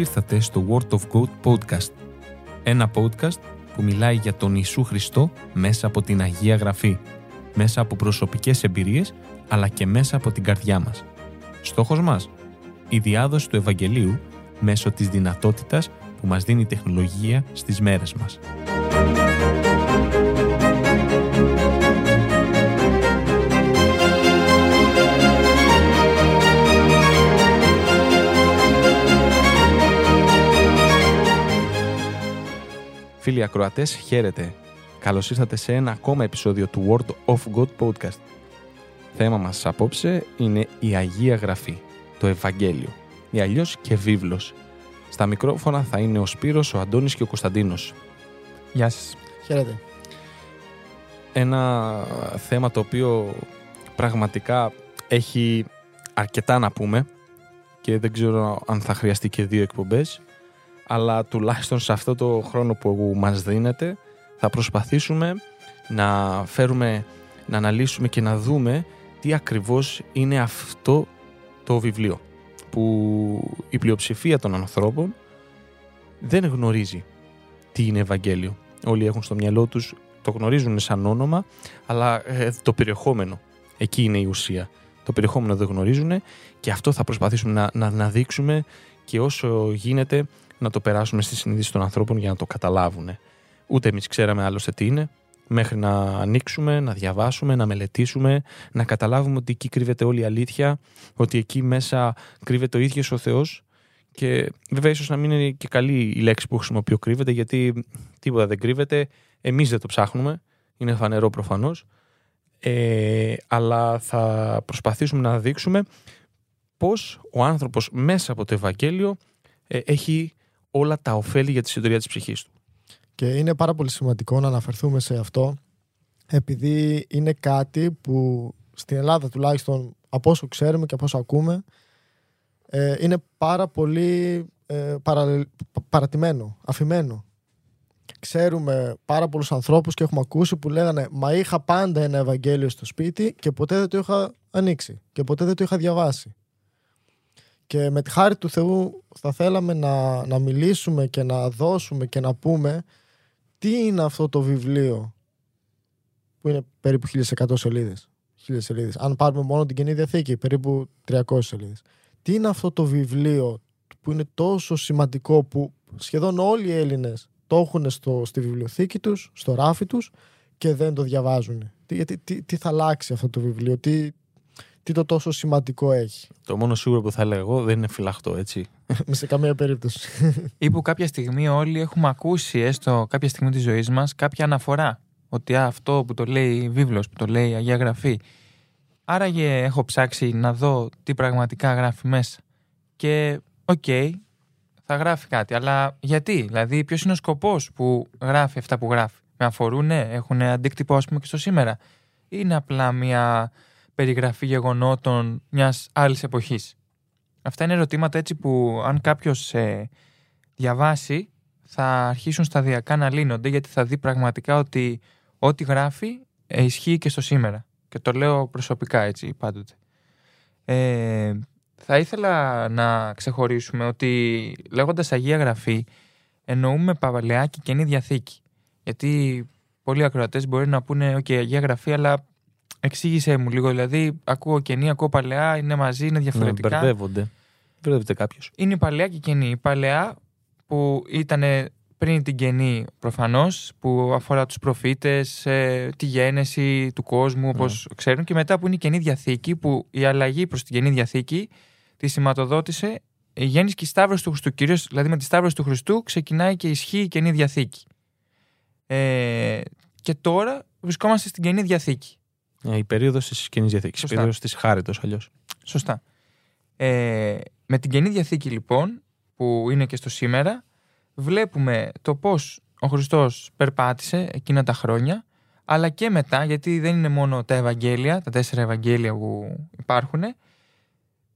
ήρθατε στο Word of God Podcast. Ένα podcast που μιλάει για τον Ιησού Χριστό μέσα από την Αγία Γραφή, μέσα από προσωπικές εμπειρίες, αλλά και μέσα από την καρδιά μας. Στόχος μας, η διάδοση του Ευαγγελίου μέσω της δυνατότητας που μας δίνει η τεχνολογία στις μέρες μας. Φίλοι ακροατές, χαίρετε. Καλώς ήρθατε σε ένα ακόμα επεισόδιο του Word of God Podcast. Θέμα μας απόψε είναι η Αγία Γραφή, το Ευαγγέλιο, ή αλλιώς και βίβλος. Στα μικρόφωνα θα είναι ο Σπύρος, ο Αντώνης και ο Κωνσταντίνος. Γεια σας. Χαίρετε. Ένα θέμα το οποίο πραγματικά έχει αρκετά να πούμε και δεν ξέρω αν θα χρειαστεί και δύο εκπομπές αλλά τουλάχιστον σε αυτό το χρόνο που μας δίνεται θα προσπαθήσουμε να φέρουμε, να αναλύσουμε και να δούμε τι ακριβώς είναι αυτό το βιβλίο που η πλειοψηφία των ανθρώπων δεν γνωρίζει τι είναι Ευαγγέλιο. Όλοι έχουν στο μυαλό τους, το γνωρίζουν σαν όνομα, αλλά ε, το περιεχόμενο, εκεί είναι η ουσία. Το περιεχόμενο δεν γνωρίζουν και αυτό θα προσπαθήσουμε να, να, να δείξουμε και όσο γίνεται να το περάσουμε στη συνείδηση των ανθρώπων για να το καταλάβουν. Ούτε εμείς ξέραμε άλλωστε τι είναι, μέχρι να ανοίξουμε, να διαβάσουμε, να μελετήσουμε, να καταλάβουμε ότι εκεί κρύβεται όλη η αλήθεια, ότι εκεί μέσα κρύβεται ο ίδιος ο Θεός. Και βέβαια, ίσως να μην είναι και καλή η λέξη που χρησιμοποιώ κρύβεται, γιατί τίποτα δεν κρύβεται. Εμείς δεν το ψάχνουμε. Είναι φανερό προφανώς. Ε, αλλά θα προσπαθήσουμε να δείξουμε πώς ο άνθρωπος μέσα από το Ευαγγέλιο ε, έχει όλα τα ωφέλη για τη συντορία της ψυχής του. Και είναι πάρα πολύ σημαντικό να αναφερθούμε σε αυτό επειδή είναι κάτι που στην Ελλάδα τουλάχιστον από όσο ξέρουμε και από όσο ακούμε ε, είναι πάρα πολύ ε, παρα, παρατημένο, αφημένο. Ξέρουμε πάρα πολλούς ανθρώπους και έχουμε ακούσει που λέγανε Μα είχα πάντα ένα Ευαγγέλιο στο σπίτι και ποτέ δεν το είχα ανοίξει και ποτέ δεν το είχα διαβάσει. Και με τη χάρη του Θεού θα θέλαμε να, να μιλήσουμε και να δώσουμε και να πούμε τι είναι αυτό το βιβλίο που είναι περίπου 1100 σελίδες. σελίδες. Αν πάρουμε μόνο την Καινή Διαθήκη, περίπου 300 σελίδες. Τι είναι αυτό το βιβλίο που είναι τόσο σημαντικό που σχεδόν όλοι οι Έλληνες το έχουν στο, στη βιβλιοθήκη τους, στο ράφι τους και δεν το διαβάζουν. Τι, τι, τι θα αλλάξει αυτό το βιβλίο, τι, τι το τόσο σημαντικό έχει. Το μόνο σίγουρο που θα έλεγα εγώ δεν είναι φυλαχτό, έτσι. σε καμία περίπτωση. Ή που κάποια στιγμή όλοι έχουμε ακούσει, έστω κάποια στιγμή της ζωής μας, κάποια αναφορά. Ότι αυτό που το λέει βίβλος, που το λέει η Αγία Γραφή. Άραγε έχω ψάξει να δω τι πραγματικά γράφει μέσα. Και οκ, θα γράφει κάτι. Αλλά γιατί, δηλαδή, ποιος είναι ο σκοπός που γράφει αυτά που γράφει; Με αφορούν, έχουν αντίκτυπο, ας πούμε, και στο σήμερα; Είναι απλά μια περιγραφή γεγονότων μιας άλλης εποχής. Αυτά είναι ερωτήματα έτσι που αν κάποιος ε, διαβάσει θα αρχίσουν σταδιακά να λύνονται γιατί θα δει πραγματικά ότι ό,τι γράφει ε, ισχύει και στο σήμερα. Και το λέω προσωπικά έτσι πάντοτε. Ε, θα ήθελα να ξεχωρίσουμε ότι λέγοντας Αγία Γραφή εννοούμε Παβαλαιά και Καινή Διαθήκη. Γιατί πολλοί ακροατές μπορεί να πούνε «ΟΚ, Αγία Γραφή, αλλά Εξήγησέ μου λίγο, δηλαδή ακούω καινή, ακούω παλαιά, είναι μαζί, είναι διαφορετικά. Ναι, μπερδεύονται. Μπερδεύεται κάποιος. Είναι η παλαιά και η καινή. Η παλαιά που ήταν πριν την καινή προφανώς, που αφορά τους προφήτες, ε, τη γένεση του κόσμου, όπως ναι. ξέρουν, και μετά που είναι η καινή διαθήκη, που η αλλαγή προς την καινή διαθήκη τη σηματοδότησε η γέννηση και η σταύρωση του Χριστού. Κυρίως δηλαδή με τη σταύρωση του Χριστού ξεκινάει και ισχύει η καινή διαθήκη. Ε, και τώρα βρισκόμαστε στην καινή διαθήκη. Ε, η περίοδος της κοινή διαθήκης. Η περίοδος της χάριτος αλλιώς. Σωστά. Ε, με την καινή διαθήκη λοιπόν, που είναι και στο σήμερα, βλέπουμε το πώς ο Χριστός περπάτησε εκείνα τα χρόνια, αλλά και μετά, γιατί δεν είναι μόνο τα Ευαγγέλια, τα τέσσερα Ευαγγέλια που υπάρχουν.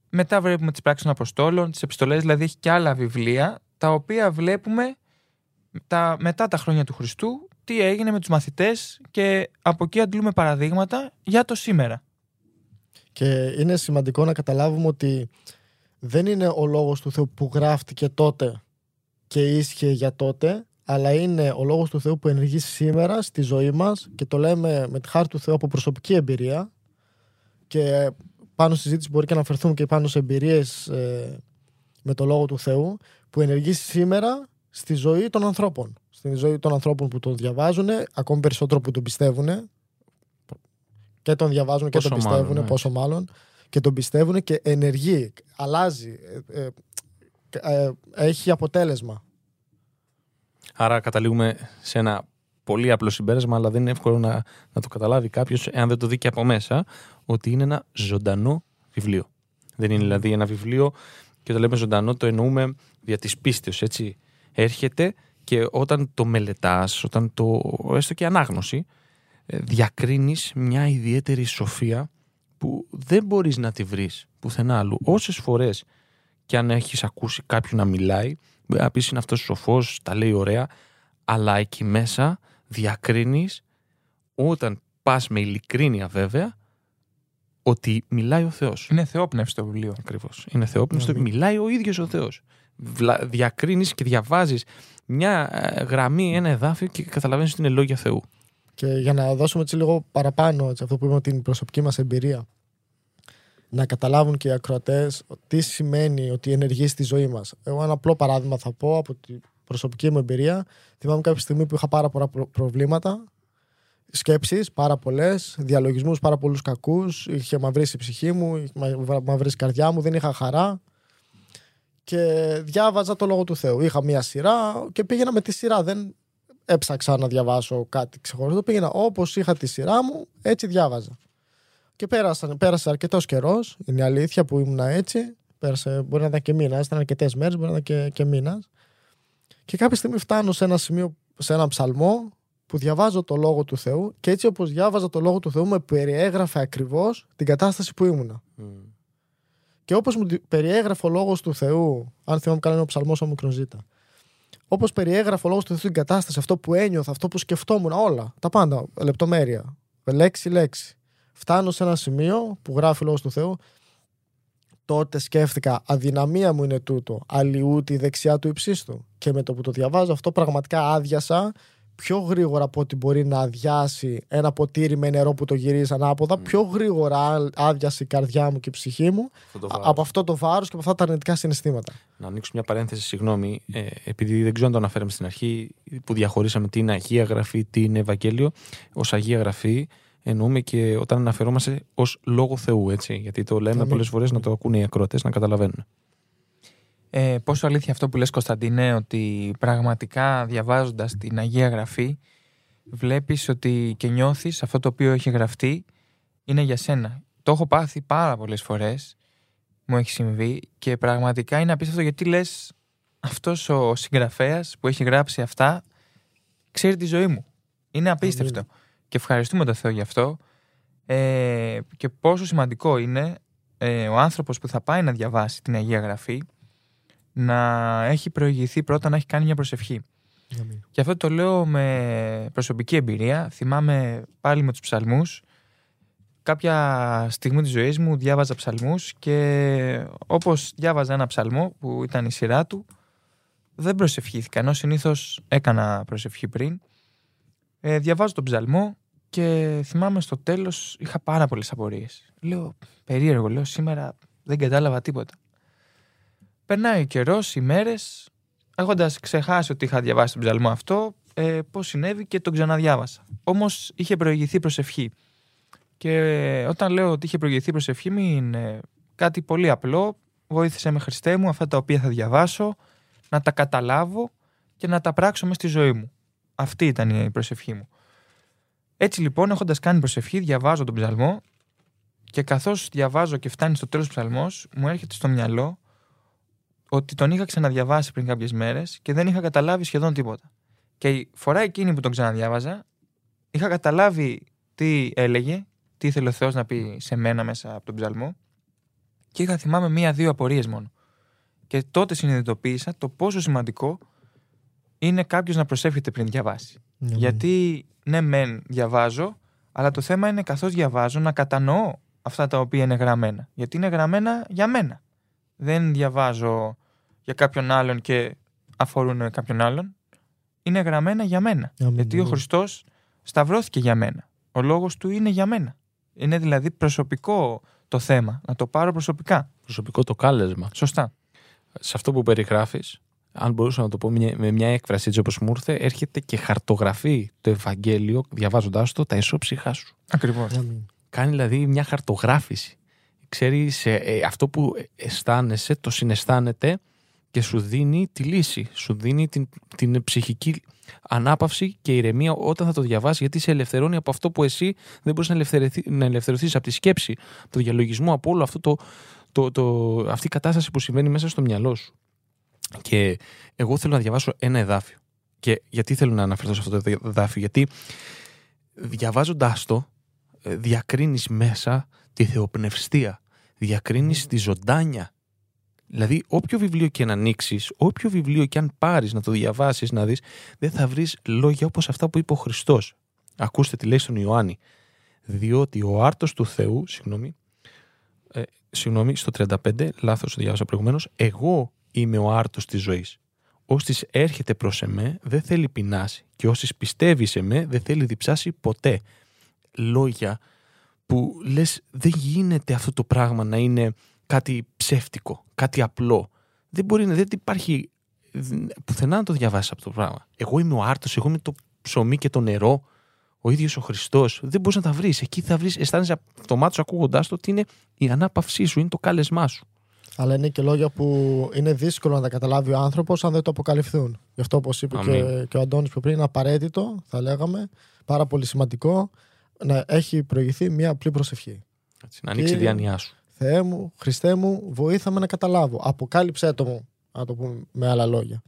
Μετά βλέπουμε τις πράξεις των Αποστόλων, τις επιστολές, δηλαδή έχει και άλλα βιβλία, τα οποία βλέπουμε τα, μετά τα χρόνια του Χριστού τι έγινε με τους μαθητές και από εκεί αντλούμε παραδείγματα για το σήμερα. Και είναι σημαντικό να καταλάβουμε ότι δεν είναι ο λόγος του Θεού που γράφτηκε τότε και ίσχυε για τότε, αλλά είναι ο λόγος του Θεού που ενεργεί σήμερα στη ζωή μας και το λέμε με τη χάρη του Θεού από προσωπική εμπειρία και πάνω στη συζήτηση μπορεί και να αναφερθούμε και πάνω σε εμπειρίες ε, με το Λόγο του Θεού που ενεργεί σήμερα στη ζωή των ανθρώπων. Στη ζωή των ανθρώπων που τον διαβάζουν, ακόμη περισσότερο που τον πιστεύουν και τον διαβάζουν και Πόσο τον πιστεύουν, μάλλον, ναι. πόσο μάλλον, και τον πιστεύουν και ενεργεί, αλλάζει, ε, ε, ε, έχει αποτέλεσμα. Άρα καταλήγουμε σε ένα πολύ απλό συμπέρασμα, αλλά δεν είναι εύκολο να, να το καταλάβει κάποιος, εάν δεν το δει και από μέσα, ότι είναι ένα ζωντανό βιβλίο. Δεν είναι δηλαδή ένα βιβλίο, και όταν λέμε ζωντανό, το εννοούμε δια της πίστεως, έτσι. Έρχεται και όταν το μελετάς, όταν το, έστω και ανάγνωση, ε, διακρίνεις μια ιδιαίτερη σοφία που δεν μπορείς να τη βρεις πουθενά άλλου. Όσες φορές και αν έχεις ακούσει κάποιον να μιλάει, μπορεί να πεις είναι αυτός σοφός, τα λέει ωραία, αλλά εκεί μέσα διακρίνεις όταν πας με ειλικρίνεια βέβαια ότι μιλάει ο Θεός. Είναι θεόπνευση το βιβλίο. Ακριβώς. Είναι θεόπνευστο και Αμήν. μιλάει ο ίδιος ο Θεός. Βλα- Διακρίνεις και διαβάζεις μια ε, γραμμή, ένα εδάφιο και καταλαβαίνεις ότι είναι λόγια Θεού. Και για να δώσουμε έτσι λίγο παραπάνω έτσι, αυτό που είπαμε την προσωπική μας εμπειρία να καταλάβουν και οι ακροατές τι σημαίνει ότι ενεργεί στη ζωή μας. Εγώ ένα απλό παράδειγμα θα πω από την προσωπική μου εμπειρία. Θυμάμαι κάποια στιγμή που είχα πάρα πολλά προ- προβλήματα, σκέψεις πάρα πολλές, διαλογισμούς πάρα πολλούς κακούς, είχε μαυρίσει η ψυχή μου, είχε μα- μαυρίσει η καρδιά μου, δεν είχα χαρά και διάβαζα το Λόγο του Θεού. Είχα μία σειρά και πήγαινα με τη σειρά, δεν έψαξα να διαβάσω κάτι ξεχωριστό. Πήγαινα όπως είχα τη σειρά μου, έτσι διάβαζα. Και πέρασαν, πέρασε αρκετός καιρός, είναι η αλήθεια που ήμουν έτσι. Πέρασε, μπορεί να ήταν και μήνας, ήταν αρκετές μέρες, μπορεί να ήταν και, και μήνας. Και κάποια στιγμή φτάνω σε ένα σημείο, σε ένα ψαλμό, που διαβάζω το λόγο του Θεού και έτσι όπως διάβαζα το λόγο του Θεού με περιέγραφε ακριβώς την κατάσταση που ήμουνα. Και όπως μου τη- περιέγραφε ο λόγος του Θεού, αν θυμάμαι καλά είναι ο ψαλμός ο Μικροζήτα, όπως περιέγραφε ο λόγος του Θεού την κατάσταση, αυτό που ένιωθα, αυτό που σκεφτόμουν, όλα, τα πάντα, λεπτομέρεια, λέξη-λέξη. Φτάνω σε ένα σημείο που γράφει ο λόγος του Θεού, τότε σκέφτηκα αδυναμία μου είναι τούτο, αλλιούτη η δεξιά του υψίστου. Και με το που το διαβάζω αυτό πραγματικά άδειασα πιο γρήγορα από ό,τι μπορεί να αδειάσει ένα ποτήρι με νερό που το γυρίζει ανάποδα, πιο γρήγορα α- άδειασε η καρδιά μου και η ψυχή μου Αυτό το α- βάρος. από αυτό το βάρος και από αυτά τα αρνητικά συναισθήματα. Να ανοίξω μια παρένθεση, συγγνώμη, ε, επειδή δεν ξέρω αν το αναφέραμε στην αρχή, που διαχωρίσαμε τι είναι Αγία Γραφή, τι είναι Ευαγγέλιο. Ω Αγία Γραφή εννοούμε και όταν αναφερόμαστε ως λόγο Θεού, έτσι. Γιατί το λέμε Αμήν. πολλές φορές να το ακούνε οι ακρότε, να καταλαβαίνουν. Ε, πόσο αλήθεια αυτό που λες Κωνσταντίνε ότι πραγματικά διαβάζοντας την Αγία Γραφή βλέπεις ότι και νιώθεις αυτό το οποίο έχει γραφτεί είναι για σένα. Το έχω πάθει πάρα πολλές φορές, μου έχει συμβεί και πραγματικά είναι απίστευτο γιατί λες αυτός ο συγγραφέας που έχει γράψει αυτά ξέρει τη ζωή μου. Είναι απίστευτο. Αμήν. Και ευχαριστούμε τον Θεό γι' αυτό. Ε, και πόσο σημαντικό είναι ε, ο άνθρωπος που θα πάει να διαβάσει την Αγία Γραφή να έχει προηγηθεί πρώτα να έχει κάνει μια προσευχή. Και αυτό το λέω με προσωπική εμπειρία. Θυμάμαι πάλι με τους ψαλμούς. Κάποια στιγμή της ζωής μου διάβαζα ψαλμούς και όπως διάβαζα ένα ψαλμό που ήταν η σειρά του δεν προσευχήθηκα ενώ συνήθως έκανα προσευχή πριν. Ε, διαβάζω τον ψαλμό και θυμάμαι στο τέλος είχα πάρα πολλές απορίες. Λέω περίεργο, λέω σήμερα δεν κατάλαβα τίποτα. Περνάει ο καιρός, οι μέρες, έχοντας ξεχάσει ότι είχα διαβάσει τον ψαλμό αυτό, ε, πώς συνέβη και τον ξαναδιάβασα. Όμως είχε προηγηθεί προσευχή. Και όταν λέω ότι είχε προηγηθεί προσευχή μου, είναι κάτι πολύ απλό. Βοήθησε με Χριστέ μου αυτά τα οποία θα διαβάσω, να τα καταλάβω και να τα πράξω μες στη ζωή μου. Αυτή ήταν η προσευχή μου. Έτσι λοιπόν, έχοντας κάνει προσευχή, διαβάζω τον ψαλμό και καθώς διαβάζω και φτάνει στο τέλος ψαλμός, μου έρχεται στο μυαλό ότι τον είχα ξαναδιαβάσει πριν κάποιες μέρες και δεν είχα καταλάβει σχεδόν τίποτα. Και η φορά εκείνη που τον ξαναδιάβαζα, είχα καταλάβει τι έλεγε, τι ήθελε ο Θεός να πει σε μένα μέσα από τον ψαλμό και είχα θυμάμαι μία-δύο απορίες μόνο. Και τότε συνειδητοποίησα το πόσο σημαντικό είναι κάποιος να προσεύχεται πριν διαβάσει. Γιατί ναι, μεν διαβάζω, αλλά το θέμα είναι καθώς διαβάζω να κατανοώ αυτά τα οποία είναι γραμμένα. Γιατί είναι γραμμένα για μένα. Δεν διαβάζω για κάποιον άλλον και αφορούν κάποιον άλλον. Είναι γραμμένα για μένα. Αμήν, Γιατί ο αμήν. Χριστός σταυρώθηκε για μένα. Ο λόγος του είναι για μένα. Είναι δηλαδή προσωπικό το θέμα. Να το πάρω προσωπικά. Προσωπικό το κάλεσμα. Σωστά. Σε αυτό που περιγράφεις, αν μπορούσα να το πω μια- με μια έκφραση έτσι όπως μου ήρθε, έρχεται και χαρτογραφεί το Ευαγγέλιο, διαβάζοντάς το, τα ισόψυχά σου. Ακριβώς. Αμήν. Κάνει δηλαδή μια χαρτογράφηση. Ξέρει ε, αυτό που αισθάνεσαι, το συναισθάνεται και σου δίνει τη λύση. Σου δίνει την, την ψυχική ανάπαυση και ηρεμία όταν θα το διαβάσει, γιατί σε ελευθερώνει από αυτό που εσύ δεν μπορείς να, ελευθερεθεί- να ελευθερωθείς από τη σκέψη, από το διαλογισμό, από όλο αυτό το, το, το, αυτή η κατάσταση που συμβαίνει μέσα στο μυαλό σου. Και εγώ θέλω να διαβάσω ένα εδάφιο. Και γιατί θέλω να αναφερθώ σε αυτό το εδάφιο, Γιατί διαβάζοντά το, ε, διακρίνεις μέσα τη θεοπνευστία, διακρίνεις τη ζωντάνια. Δηλαδή, όποιο βιβλίο και να ανοίξεις, όποιο βιβλίο και αν πάρεις να το διαβάσεις, να δεις, δεν θα βρεις λόγια όπως αυτά που είπε ο Χριστός. Ακούστε τι λέει στον Ιωάννη. Διότι ο άρτος του Θεού, συγγνώμη, ε, συγγνώμη, στο 35, λάθος το διάβασα προηγουμένως, εγώ είμαι ο άρτος της ζωής. Όσοι έρχεται προς εμέ δεν θέλει πεινάσει και όσοι πιστεύεις σε με δεν θέλει διψάσει ποτέ. Λόγια που λες δεν γίνεται αυτό το πράγμα να είναι κάτι ψεύτικο, κάτι απλό. Δεν μπορεί να, δεν υπάρχει πουθενά να το διαβάσεις αυτό το πράγμα. Εγώ είμαι ο άρτος, εγώ είμαι το ψωμί και το νερό, ο ίδιος ο Χριστός. Δεν μπορείς να τα βρεις. Εκεί θα βρεις, αισθάνεσαι αυτομάτω ακούγοντάς το ότι είναι η ανάπαυσή σου, είναι το κάλεσμά σου. Αλλά είναι και λόγια που είναι δύσκολο να τα καταλάβει ο άνθρωπος αν δεν το αποκαλυφθούν. Γι' αυτό, όπως είπε και, Αμήν. και ο Αντώνης πιο πριν, είναι απαραίτητο, θα λέγαμε, πάρα πολύ σημαντικό να έχει προηγηθεί μια απλή προσευχή. Έτσι, να ανοίξει η Κύριε, διάνοιά σου. Θεέ μου, Χριστέ μου, βοήθαμε να καταλάβω. Αποκάλυψέ το μου, να το πούμε με άλλα λόγια.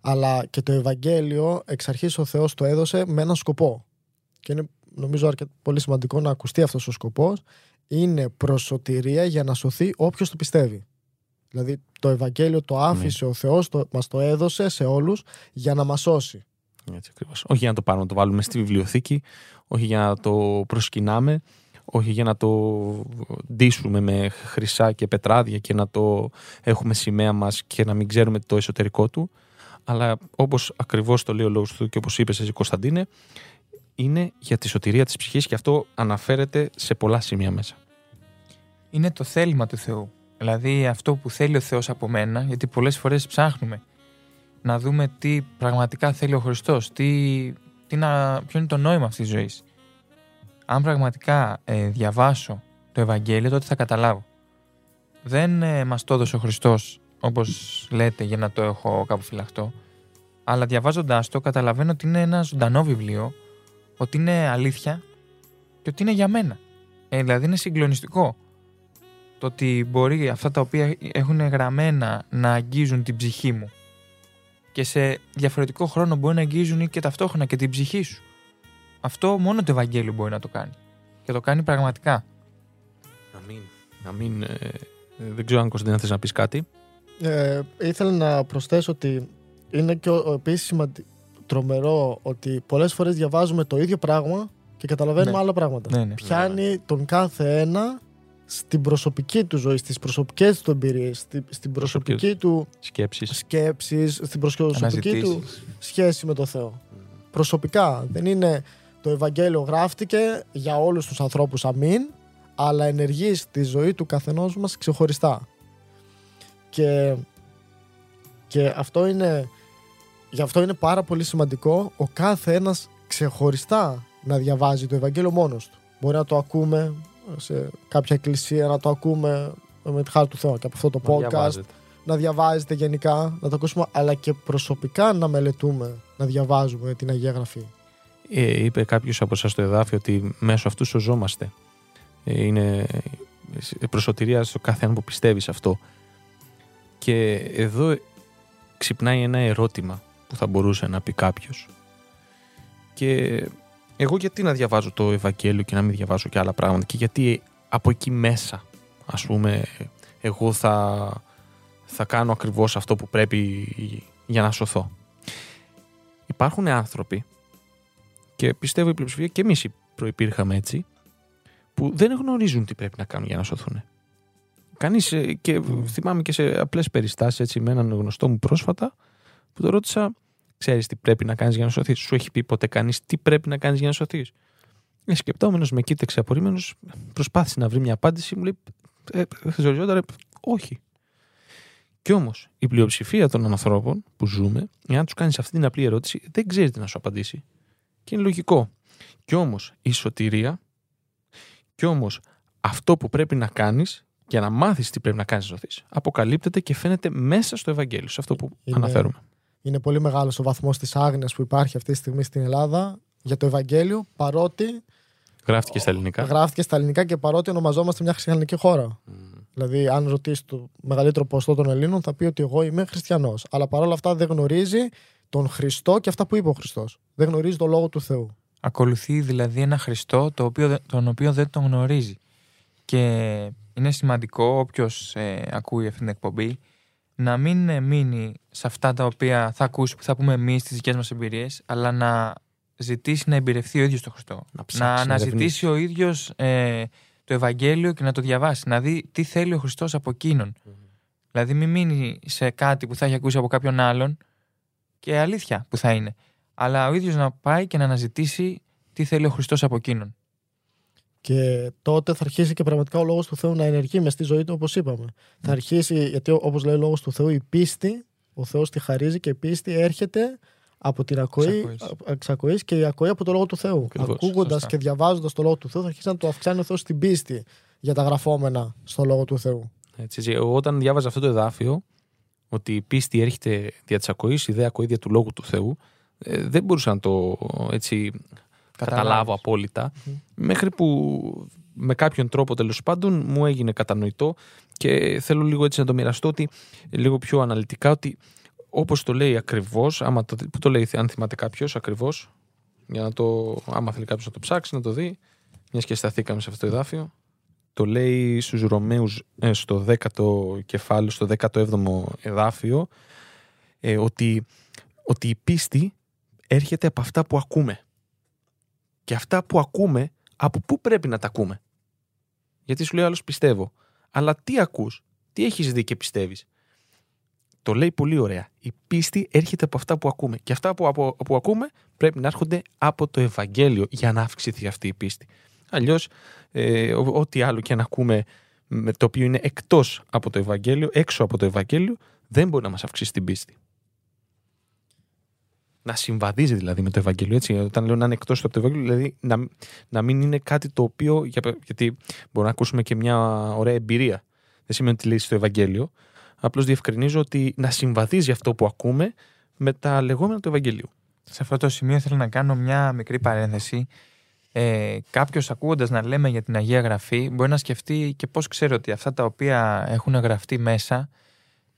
Αλλά και το Ευαγγέλιο εξ αρχής ο Θεός το έδωσε με έναν σκοπό. Και είναι νομίζω αρκετά πολύ σημαντικό να ακουστεί αυτός ο σκοπός. Είναι προσωτηρία για να σωθεί όποιος το πιστεύει. Δηλαδή το Ευαγγέλιο το άφησε ο Θεός, το, μας το έδωσε σε όλους για να μας σώσει. Έτσι ακριβώς. Όχι για να το πάρουμε να το βάλουμε στη βιβλιοθήκη, όχι για να το προσκυνάμε, όχι για να το ντύσουμε με χρυσά και πετράδια και να το έχουμε σημαία μας και να μην ξέρουμε το εσωτερικό του. Αλλά όπως ακριβώς το λέει ο λόγος του και όπως είπες εσύ Κωνσταντίνε, είναι για τη σωτηρία της ψυχής και αυτό αναφέρεται σε πολλά σημεία μέσα. είναι το θέλημα του Θεού. Δηλαδή αυτό που θέλει ο Θεός από μένα, γιατί πολλές φορές ψάχνουμε να δούμε τι πραγματικά θέλει ο Χριστός, τι, τι να, ποιο είναι το νόημα αυτής της ζωής. Αν πραγματικά ε, διαβάσω το Ευαγγέλιο, τότε θα καταλάβω. Δεν ε, μας το έδωσε ο Χριστός, όπως λέτε, για να το έχω κάπου φυλαχτό, αλλά διαβάζοντάς το καταλαβαίνω ότι είναι ένα ζωντανό βιβλίο, ότι είναι αλήθεια και ότι είναι για μένα. Ε, δηλαδή είναι συγκλονιστικό το ότι μπορεί αυτά τα οποία έχουν γραμμένα να αγγίζουν την ψυχή μου και σε διαφορετικό χρόνο μπορεί να αγγίζουν και ταυτόχρονα και την ψυχή σου. Αυτό μόνο το Ευαγγέλιο μπορεί να το κάνει. Και το κάνει πραγματικά. Να μην, να μην ε, δεν ξέρω αν Κωνσταντίνα θες να πεις κάτι. Ε, ήθελα να προσθέσω ότι είναι και ο, επίσης σημαντι... τρομερό ότι πολλές φορές διαβάζουμε το ίδιο πράγμα και καταλαβαίνουμε Ναι. άλλα πράγματα. Ναι, ναι. Πιάνει τον κάθε ένα στην προσωπική του ζωή, στις προσωπικές του εμπειρίες, στη, στην προσωπική του Σκέψεις. σκέψη, στην προσωπική του Αναζητήσεις. σχέση με το Θεό. Προσωπικά. Δεν είναι το Ευαγγέλιο γράφτηκε για όλους τους ανθρώπους αμήν, αλλά ενεργεί στη ζωή του καθενός μας ξεχωριστά. Και, και αυτό είναι, γι' αυτό είναι πάρα πολύ σημαντικό ο κάθε ένας ξεχωριστά να διαβάζει το Ευαγγέλιο μόνος του. Μπορεί να το ακούμε σε κάποια εκκλησία, να το ακούμε με τη χάρη του Θεού και από αυτό το Να podcast διαβάζετε. να διαβάζετε γενικά, να το ακούσουμε, αλλά και προσωπικά να μελετούμε, να διαβάζουμε την Αγία Γραφή. Ε, είπε κάποιος από εσάς στο εδάφιο ότι μέσω αυτού σωζόμαστε. Ε, είναι προσωτηρία στο κάθε ένα που πιστεύει σε αυτό. Και εδώ ξυπνάει ένα ερώτημα που θα μπορούσε να πει κάποιος. Και εγώ γιατί να διαβάζω το Ευαγγέλιο και να μην διαβάζω και άλλα πράγματα και γιατί από εκεί μέσα ας πούμε εγώ θα, θα κάνω ακριβώς αυτό που πρέπει για να σωθώ. Υπάρχουν άνθρωποι και πιστεύω η πλειοψηφία και εμείς προϋπήρχαμε έτσι που δεν γνωρίζουν τι πρέπει να κάνουν για να σωθούν. Κανείς. Και θυμάμαι και σε απλές περιστάσεις έτσι με έναν γνωστό μου πρόσφατα που το ρώτησα, ξέρεις τι πρέπει να κάνεις για να σωθείς. Σου έχει πει ποτέ κανείς τι πρέπει να κάνεις για να σωθείς. Ε, σκεπτόμενος, με κοίταξε απορρίμενος, προσπάθησε να βρει μια απάντηση. Μου λέει, ε, ε, όχι. Κι όμως η πλειοψηφία των ανθρώπων που ζούμε, εάν τους κάνεις αυτή την απλή ερώτηση, δεν ξέρεις τι να σου απαντήσει. Και είναι λογικό. Κι όμως η σωτηρία, κι όμως αυτό που πρέπει να κάνεις για να μάθεις τι πρέπει να κάνεις να σωθείς, αποκαλύπτεται και φαίνεται μέσα στο Ευαγγέλιο, σε αυτό που είναι, αναφέρουμε. Είναι πολύ μεγάλος ο βαθμός της άγνοιας που υπάρχει αυτή τη στιγμή στην Ελλάδα για το Ευαγγέλιο, παρότι. Γράφτηκε στα ελληνικά. Γράφτηκε στα ελληνικά και παρότι ονομαζόμαστε μια χριστιανική χώρα. Mm. Δηλαδή, αν ρωτήσεις το μεγαλύτερο ποσοστό των Ελλήνων, θα πει ότι εγώ είμαι χριστιανός. Αλλά παρόλα αυτά δεν γνωρίζει τον Χριστό και αυτά που είπε ο Χριστός. Δεν γνωρίζει τον λόγο του Θεού. Ακολουθεί δηλαδή ένα Χριστό το οποίο, τον οποίο δεν τον γνωρίζει. Και είναι σημαντικό όποιος ε, ακούει αυτή την εκπομπή να μην ε, μείνει σε αυτά τα οποία θα ακούσει, που θα πούμε εμείς στι δικές μας εμπειρίες, αλλά να ζητήσει να εμπειρευτεί ο ίδιος τον Χριστό. Να, να αναζητήσει ο ίδιος ε, το Ευαγγέλιο και να το διαβάσει, να δει τι θέλει ο Χριστός από εκείνον. Δηλαδή, μην μείνει σε κάτι που θα έχει ακούσει από κάποιον άλλον και αλήθεια που θα είναι. Αλλά ο ίδιος να πάει και να αναζητήσει τι θέλει ο Χριστός από εκείνον. Και τότε θα αρχίσει και πραγματικά ο λόγος του Θεού να ενεργεί μες στη ζωή του, όπως είπαμε. Θα αρχίσει, γιατί όπως λέει ο λόγος του Θεού, η πίστη, ο Θεός τη χαρίζει και η πίστη έρχεται από την ακοή, εξακοής και η ακοή από το λόγο του Θεού. Ακούγοντας και διαβάζοντας το λόγο του Θεού, θα αρχίσει να το αυξάνει ο Θεός στην πίστη για τα γραφόμενα στο λόγο του Θεού. Έτσι, εγώ όταν διάβαζα αυτό το εδάφιο, ότι η πίστη έρχεται δια της ακοής, η ιδέα ακοή δια του λόγου του Θεού, ε, δεν μπορούσα να το έτσι καταλάβω απόλυτα, μέχρι που με κάποιον τρόπο τέλος πάντων μου έγινε κατανοητό και θέλω λίγο έτσι να το μοιραστώ ότι λίγο πιο αναλυτικά ότι όπως το λέει ακριβώς, άμα το, που το λέει αν θυμάται κάποιος ακριβώς, για να το, άμα θέλει κάποιος να το ψάξει, να το δει, μιας και σταθήκαμε σε αυτό το εδάφιο, το λέει στους Ρωμαίους ε, στο 10ο κεφάλαιο, στο 17ο εδάφιο, ε, ότι, ότι η πίστη έρχεται από αυτά που ακούμε. Και αυτά που ακούμε, από πού πρέπει να τα ακούμε; Γιατί σου λέει άλλος πιστεύω. Αλλά τι ακούς, τι έχεις δει και πιστεύεις; Το λέει πολύ ωραία. Η πίστη έρχεται από αυτά που ακούμε. Και αυτά που, από, που ακούμε πρέπει να έρχονται από το Ευαγγέλιο για να αυξηθεί αυτή η πίστη. Αλλιώς, ε, ό,τι άλλο και αν ακούμε με το οποίο είναι εκτός από το Ευαγγέλιο, έξω από το Ευαγγέλιο, δεν μπορεί να μας αυξήσει την πίστη. Να συμβαδίζει δηλαδή με το Ευαγγέλιο. Έτσι, όταν λέω να είναι εκτός από το Ευαγγέλιο, δηλαδή να, να μην είναι κάτι το οποίο. γιατί μπορούμε να ακούσουμε και μια ωραία εμπειρία. Δεν σημαίνει ότι λέει στο Ευαγγέλιο, Απλώς διευκρινίζω ότι να συμβαδίζει αυτό που ακούμε με τα λεγόμενα του Ευαγγελίου. Σε αυτό το σημείο θέλω να κάνω μια μικρή παρένθεση. Ε, Κάποιος ακούγοντας να λέμε για την Αγία Γραφή, μπορεί να σκεφτεί και πώς ξέρω ότι αυτά τα οποία έχουν γραφτεί μέσα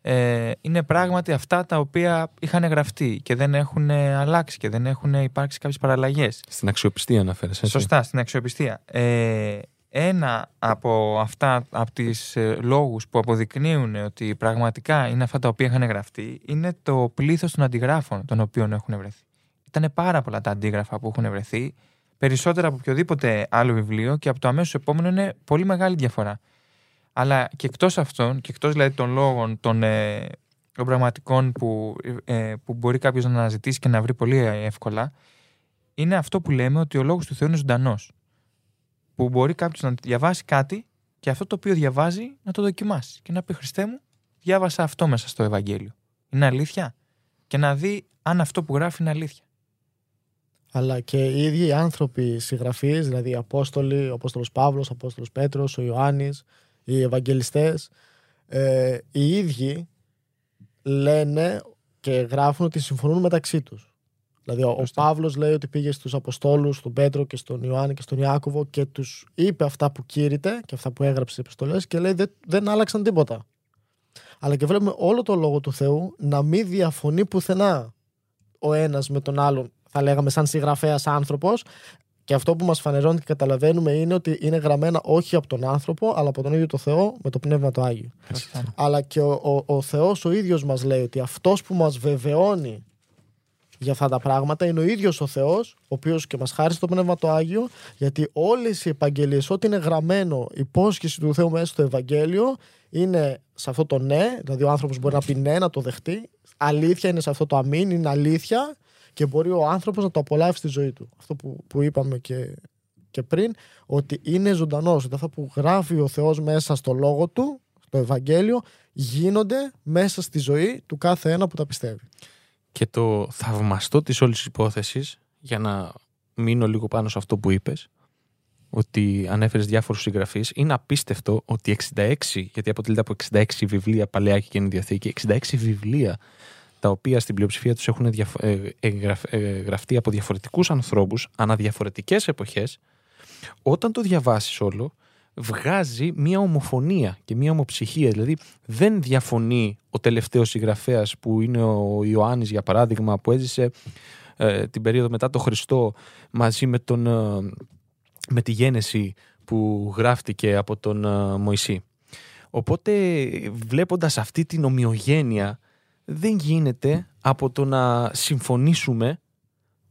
ε, είναι πράγματι αυτά τα οποία είχαν γραφτεί και δεν έχουν αλλάξει και δεν έχουν υπάρξει κάποιες παραλλαγές. Στην αξιοπιστία αναφέρεσαι. Σωστά, στην αξιοπιστία. Ε, ένα από αυτά, από τις ε, λόγους που αποδεικνύουν ότι πραγματικά είναι αυτά τα οποία είχαν γραφτεί, είναι το πλήθος των αντιγράφων των οποίων έχουν βρεθεί. Ήταν πάρα πολλά τα αντίγραφα που έχουν βρεθεί, περισσότερα από οποιοδήποτε άλλο βιβλίο και από το αμέσως επόμενο είναι πολύ μεγάλη διαφορά. Αλλά και εκτός αυτών, και εκτός δηλαδή των λόγων των, ε, των πραγματικών που, ε, που μπορεί κάποιος να αναζητήσει και να βρει πολύ εύκολα, είναι αυτό που λέμε ότι ο λόγος του Θεού είναι ζωντανός που μπορεί κάποιος να διαβάσει κάτι και αυτό το οποίο διαβάζει να το δοκιμάσει και να πει Χριστέ μου, διάβασα αυτό μέσα στο Ευαγγέλιο. Είναι αλήθεια; Και να δει αν αυτό που γράφει είναι αλήθεια. Αλλά και οι ίδιοι οι άνθρωποι συγγραφείς, δηλαδή οι Απόστολοι, ο Απόστολος Παύλος, ο Απόστολος Πέτρος, ο Ιωάννης, οι Ευαγγελιστές, ε, οι ίδιοι λένε και γράφουν ότι συμφωνούν μεταξύ τους. Δηλαδή, ο, ο Παύλος λέει ότι πήγε στους Αποστόλους, στον Πέτρο και στον Ιωάννη και στον Ιάκωβο και τους είπε αυτά που κήρυτε και αυτά που έγραψε στι επιστολέ και λέει δεν, δεν άλλαξαν τίποτα. Αλλά και βλέπουμε όλο το λόγο του Θεού να μην διαφωνεί πουθενά ο ένας με τον άλλον, θα λέγαμε σαν συγγραφέας άνθρωπος. Και αυτό που μας φανερώνει και καταλαβαίνουμε είναι ότι είναι γραμμένα όχι από τον άνθρωπο, αλλά από τον ίδιο το Θεό με το πνεύμα του Άγιο. Αλλά και ο, ο, ο Θεός ο ίδιος μας λέει ότι αυτός που μας βεβαιώνει για αυτά τα πράγματα είναι ο ίδιος ο Θεός, ο οποίος και μας χάρισε το πνεύμα το Άγιο, γιατί όλες οι επαγγελίες, ό,τι είναι γραμμένο, υπόσχεση του Θεού μέσα στο Ευαγγέλιο, είναι σε αυτό το ναι, δηλαδή ο άνθρωπος μπορεί να πει ναι, να το δεχτεί. Αλήθεια είναι σε αυτό το αμήν, είναι αλήθεια και μπορεί ο άνθρωπος να το απολαύσει στη ζωή του. Αυτό που, που είπαμε και, και πριν, ότι είναι ζωντανός. Ότι αυτά που γράφει ο Θεός μέσα στο λόγο του, στο Ευαγγέλιο, γίνονται μέσα στη ζωή του κάθε ένα που τα πιστεύει. Και το θαυμαστό της όλης υπόθεσης, για να μείνω λίγο πάνω σε αυτό που είπες, ότι ανέφερες διάφορους συγγραφείς, είναι απίστευτο ότι 66, γιατί αποτελείται από 66 βιβλία παλαιά και καινή διαθήκη, 66 βιβλία τα οποία στην πλειοψηφία τους έχουν ε, γραφτεί από διαφορετικούς ανθρώπους ανά διαφορετικές εποχές, όταν το διαβάσεις όλο, βγάζει μια ομοφωνία και μια ομοψυχία. Δηλαδή δεν διαφωνεί ο τελευταίος συγγραφέας που είναι ο Ιωάννης, για παράδειγμα, που έζησε ε, την περίοδο μετά το Χριστό μαζί με, τον, ε, με τη γένεση που γράφτηκε από τον ε, Μωυσή. Οπότε βλέποντας αυτή την ομοιογένεια δεν γίνεται από το να συμφωνήσουμε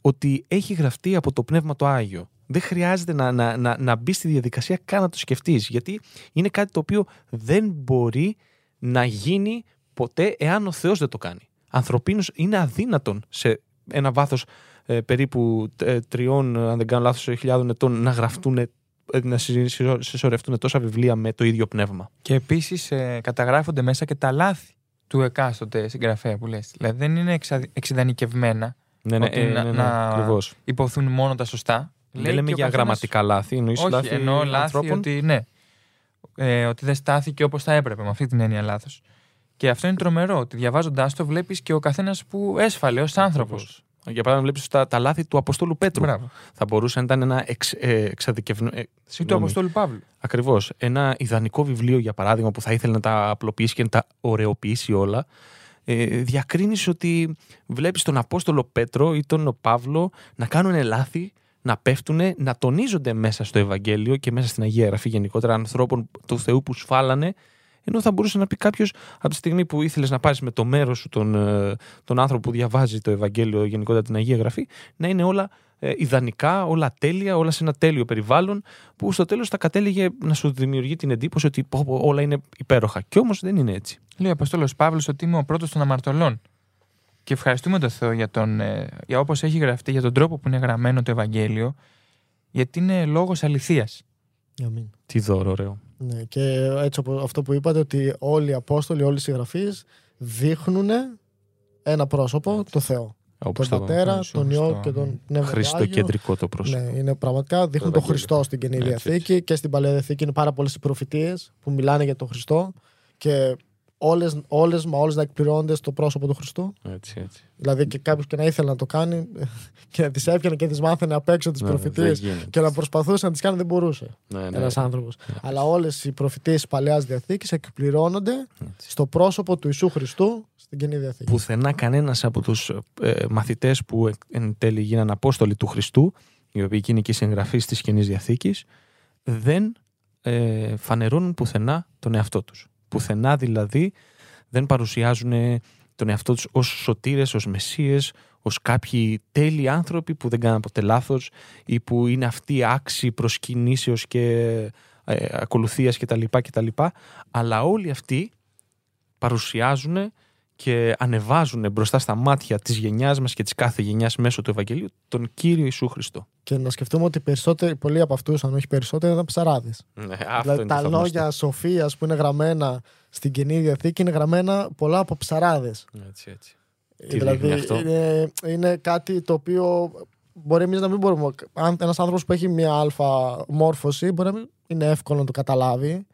ότι έχει γραφτεί από το Πνεύμα το Άγιο. Δεν χρειάζεται να, να, να, να μπει στη διαδικασία καν να το σκεφτείς, γιατί είναι κάτι το οποίο δεν μπορεί να γίνει ποτέ εάν ο Θεός δεν το κάνει. Ανθρωπίνως είναι αδύνατον σε ένα βάθος ε, περίπου ε, τριών, αν δεν κάνω λάθος, χιλιάδων ετών να γραφτούν ε, να συσσωρευτούν τόσα βιβλία με το ίδιο πνεύμα. Και επίσης ε, καταγράφονται μέσα και τα λάθη του εκάστοτε συγγραφέα που λες. Δηλαδή δεν είναι εξα, εξειδανικευμένα ναι, ναι, ότι ε, ναι, ναι, να υποθούν μόνο τα σωστά. Δεν λέμε για γραμματικά λάθη, εννοείς Όχι, λάθη εννοώ λάθη ανθρώπων; ότι ναι. Ε, ότι δεν στάθηκε όπως θα έπρεπε, με αυτή την έννοια λάθος. Και αυτό είναι τρομερό, ότι διαβάζοντάς το βλέπεις και ο καθένας που έσφαλε ως άνθρωπος. Για παράδειγμα, βλέπεις τα, τα λάθη του Αποστόλου Πέτρου. Μπράβο. Θα μπορούσε να ήταν ένα εξ, ε, εξαδικευμένο. Ε, Ή του συγγνώμη. Αποστόλου Παύλου. Ακριβώς. Ένα ιδανικό βιβλίο, για παράδειγμα, που θα ήθελε να τα απλοποιήσει και να τα ωρεοποιήσει όλα. Ε, διακρίνεις ότι βλέπεις τον Απόστολο Πέτρο ή τον Παύλο να κάνουν λάθη, να πέφτουν, να τονίζονται μέσα στο Ευαγγέλιο και μέσα στην Αγία Γραφή γενικότερα ανθρώπων του Θεού που σφάλανε ενώ θα μπορούσε να πει κάποιος από τη στιγμή που ήθελες να πάρει με το μέρος σου τον, ε, τον άνθρωπο που διαβάζει το Ευαγγέλιο, γενικότερα την Αγία Γραφή, να είναι όλα ε, ιδανικά, όλα τέλεια, όλα σε ένα τέλειο περιβάλλον, που στο τέλος θα κατέληγε να σου δημιουργεί την εντύπωση ότι πω, πω, όλα είναι υπέροχα. Και όμως δεν είναι έτσι. Λέει ο Απόστολος Παύλος ότι είμαι ο πρώτος των αμαρτωλών. Και ευχαριστούμε τον Θεό για, τον, ε, για όπως έχει γραφτεί, για τον τρόπο που είναι γραμμένο το Ευαγγέλιο, γιατί είναι λόγος αληθείας. Αμήν. Τι δώρο, ωραίο. Ναι, και έτσι όπως αυτό που είπατε ότι όλοι οι Απόστολοι, όλοι οι συγγραφείς δείχνουν ένα πρόσωπο, το Θεό. Όπως τον το Πατέρα, Ιησού τον Υιό Χριστό, και τον ναι. Πνεύμα του Άγιο. Χριστοκεντρικό το πρόσωπο. Ναι, είναι πραγματικά δείχνουν Το τον Χριστό στην Καινή Έτσι, Διαθήκη και στην Παλαιά Διαθήκη είναι πάρα πολλές οι προφητείες που μιλάνε για τον Χριστό και όλες, όλες μα όλες να εκπληρώνονται στο πρόσωπο του Χριστού. Έτσι, έτσι. Δηλαδή και κάποιος και να ήθελε να το κάνει και να τις έπιανε και τις μάθαινε απ' έξω τις Ναι, προφητείες δεν γίνεται. και να προσπαθούσε να τις κάνει δεν μπορούσε Ναι, ναι. ένας άνθρωπος. Αλλά όλες οι προφητείες της Παλαιάς Διαθήκης εκπληρώνονται Έτσι. στο πρόσωπο του Ιησού Χριστού στην Καινή Διαθήκη. Πουθενά κανένας από τους ε, μαθητές που εκ- εν τέλει γίνανε Απόστολοι του Χριστού, οι οποίοι είναι και οι συγγραφείς της κοινή διαθήκης, δεν ε, φανερώνουν πουθενά τον εαυτό τους. Πουθενά δηλαδή δεν παρουσιάζουν τον εαυτό τους ως σωτήρες, ως μεσίες, ως κάποιοι τέλειοι άνθρωποι που δεν κάνουν ποτέ λάθος ή που είναι αυτοί άξιοι προσκυνήσεω και ε, ακολουθίας κτλ, κτλ. Αλλά όλοι αυτοί παρουσιάζουν και ανεβάζουν μπροστά στα μάτια της γενιάς μας και της κάθε γενιάς μέσω του Ευαγγελίου τον Κύριο Ιησού Χριστό. Και να σκεφτούμε ότι περισσότεροι, πολλοί από αυτούς, αν όχι περισσότεροι, ήταν ψαράδες. Ναι, Δηλαδή τα λόγια σοφίας που είναι γραμμένα στην Καινή Διαθήκη είναι γραμμένα πολλά από ψαράδες. Έτσι, έτσι. Τι Δηλαδή δείχνει αυτό; είναι, είναι κάτι το οποίο μπορεί εμείς να μην μπορούμε. Αν ένας άνθρωπος που έχει μια αλφα μόρφωση μπορεί να μην είναι εύκολο να το καταλάβει.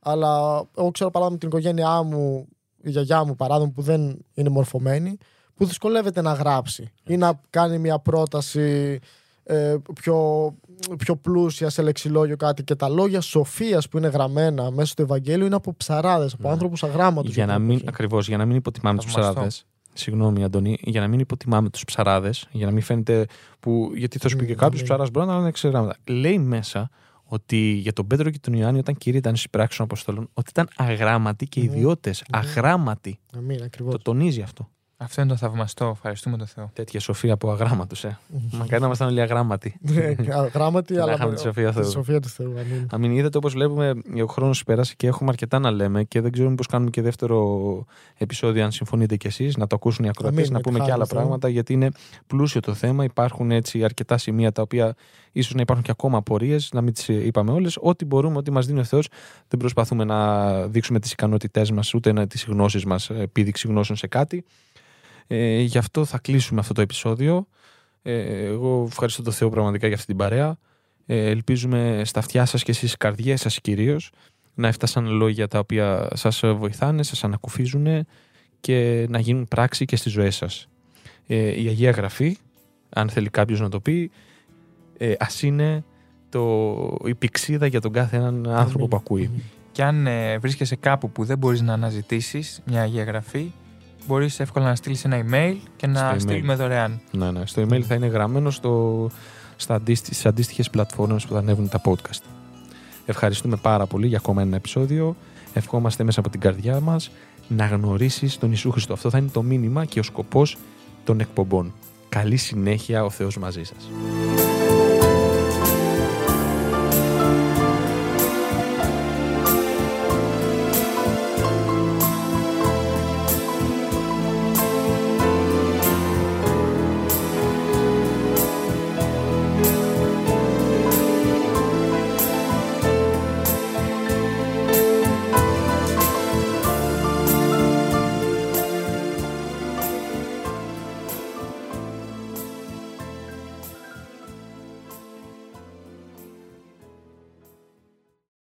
Αλλά εγώ ξέρω παράδειγμα την οικογένειά μου, η γιαγιά μου παράδειγμα που δεν είναι μορφωμένη, που δυσκολεύεται να γράψει ή να κάνει μια πρόταση ε, πιο, πιο πλούσια σε λεξιλόγιο κάτι. Και τα λόγια σοφίας που είναι γραμμένα μέσα στο Ευαγγέλιο είναι από ψαράδες, από Ναι. άνθρωπους αγράμματου. Για να μην, ακριβώς, για να μην υποτιμάμε τους Θαυμαστό. ψαράδες. Συγγνώμη, Αντωνή, για να μην υποτιμάμε τους ψαράδες, για να μην φαίνεται που. Γιατί θα σου πει και Μμμ, κάποιος ναι. ψαράς μπορεί να είναι εξεγράμματα. Λέει μέσα ότι για τον Πέτρο και τον Ιωάννη, όταν κύριοι ήταν στι πράξει των Αποστόλων, ότι ήταν αγράμματοι και Μμμ. ιδιώτες. Μμμ. Αγράμματοι. Αμήν, ακριβώς. Το τονίζει αυτό. Αυτό είναι το θαυμαστό. Ευχαριστούμε τον Θεό. Τέτοια σοφία από αγράμματους, ε. Μακάρι να ήμασταν όλοι αγράμματοι. Ναι, Γράμματι, Να αλλά είχαμε με- τη σοφία τη Θεού. σοφία του Θεού. αμήν. Αμήν είδατε όπως βλέπουμε, ο χρόνος πέρασε και έχουμε αρκετά να λέμε και δεν ξέρουμε πώς κάνουμε και δεύτερο επεισόδιο, αν συμφωνείτε κι εσείς, να το ακούσουν οι ακροατές, Αμήν, να με πούμε τη και χάρη άλλα του Θεού. πράγματα, γιατί είναι πλούσιο το θέμα. Υπάρχουν έτσι αρκετά σημεία τα οποία ίσως να υπάρχουν και ακόμα απορίες, να μην τις είπαμε όλες. Ό,τι μπορούμε, ό,τι μας δίνει ο Θεός, δεν προσπαθούμε να δείξουμε τις ικανότητές μας, ούτε τις γνώσεις μας, επίδειξη γνώσεων σε κάτι. Ε, γι' αυτό θα κλείσουμε αυτό το επεισόδιο. Ε, εγώ ευχαριστώ τον Θεό πραγματικά για αυτή την παρέα. Ε, ελπίζουμε στα αυτιά σας και στις καρδιές σας κυρίως να έφτασαν λόγια τα οποία σας βοηθάνε, σας ανακουφίζουν και να γίνουν πράξη και στις ζωές σας. Ε, η Αγία Γραφή, αν θέλει κάποιος να το πει, ε, ας είναι το, η πηξίδα για τον κάθε έναν άνθρωπο Αμήν. που ακούει. Και αν ε, βρίσκεσαι κάπου που δεν μπορείς να αναζητήσεις μια Αγία Γραφή, μπορείς εύκολα να στείλεις ένα email και να Στο email. στείλουμε δωρεάν. Ναι, ναι. Στο email θα είναι γραμμένο στο, στα αντίστοι, στις αντίστοιχες πλατφόρμες που θα ανέβουν τα podcast. Ευχαριστούμε πάρα πολύ για ακόμα ένα επεισόδιο. Ευχόμαστε μέσα από την καρδιά μας να γνωρίσεις τον Ιησού Χριστό. Αυτό θα είναι το μήνυμα και ο σκοπός των εκπομπών. Καλή συνέχεια ο Θεός μαζί σας.